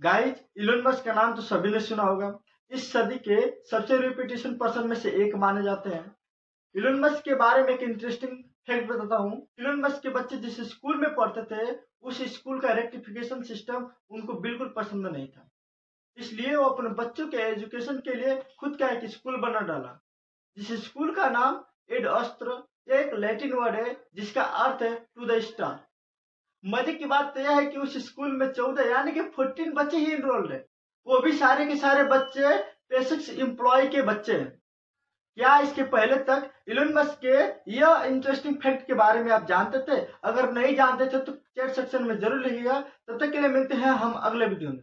Guys Elon Musk का नाम तो सभी ने सुना होगा। इस सदी के सबसे रिपीटेशन पर्सन में से एक माने जाते हैं। इलोन मस्क के बारे में एक इंटरेस्टिंग फैक्ट बताता हूँ। इलोन मस्क के बच्चे जिस स्कूल में पढ़ते थे, उस स्कूल का रेक्टिफिकेशन सिस्टम उनको बिल्कुल पसंद नहीं था। इसलिए वो अपने बच्चों के एजुकेशन के लिए खुद का एक स्कूल बना डाला। जिस स्कूल का नाम एड अस्त्र एक लैटिन वर्ड है, जिसका अर्थ है टू द स्टार मज़े की बात तो यह है कि उस स्कूल में चौदह, यानी कि फोर्टीन बच्चे ही इनरोल्ड है। वो भी सारे के सारे बच्चे पेसिक्स एम्प्लॉय के बच्चे हैं। क्या इसके पहले तक इलोन मस्क के यह इंटरेस्टिंग फैक्ट के बारे में आप जानते थे? अगर नहीं जानते थे तो चैट सेक्शन में ज़रूर लिखिएगा। तब तक के लिए मिलते हैं हम अगले वीडियो में।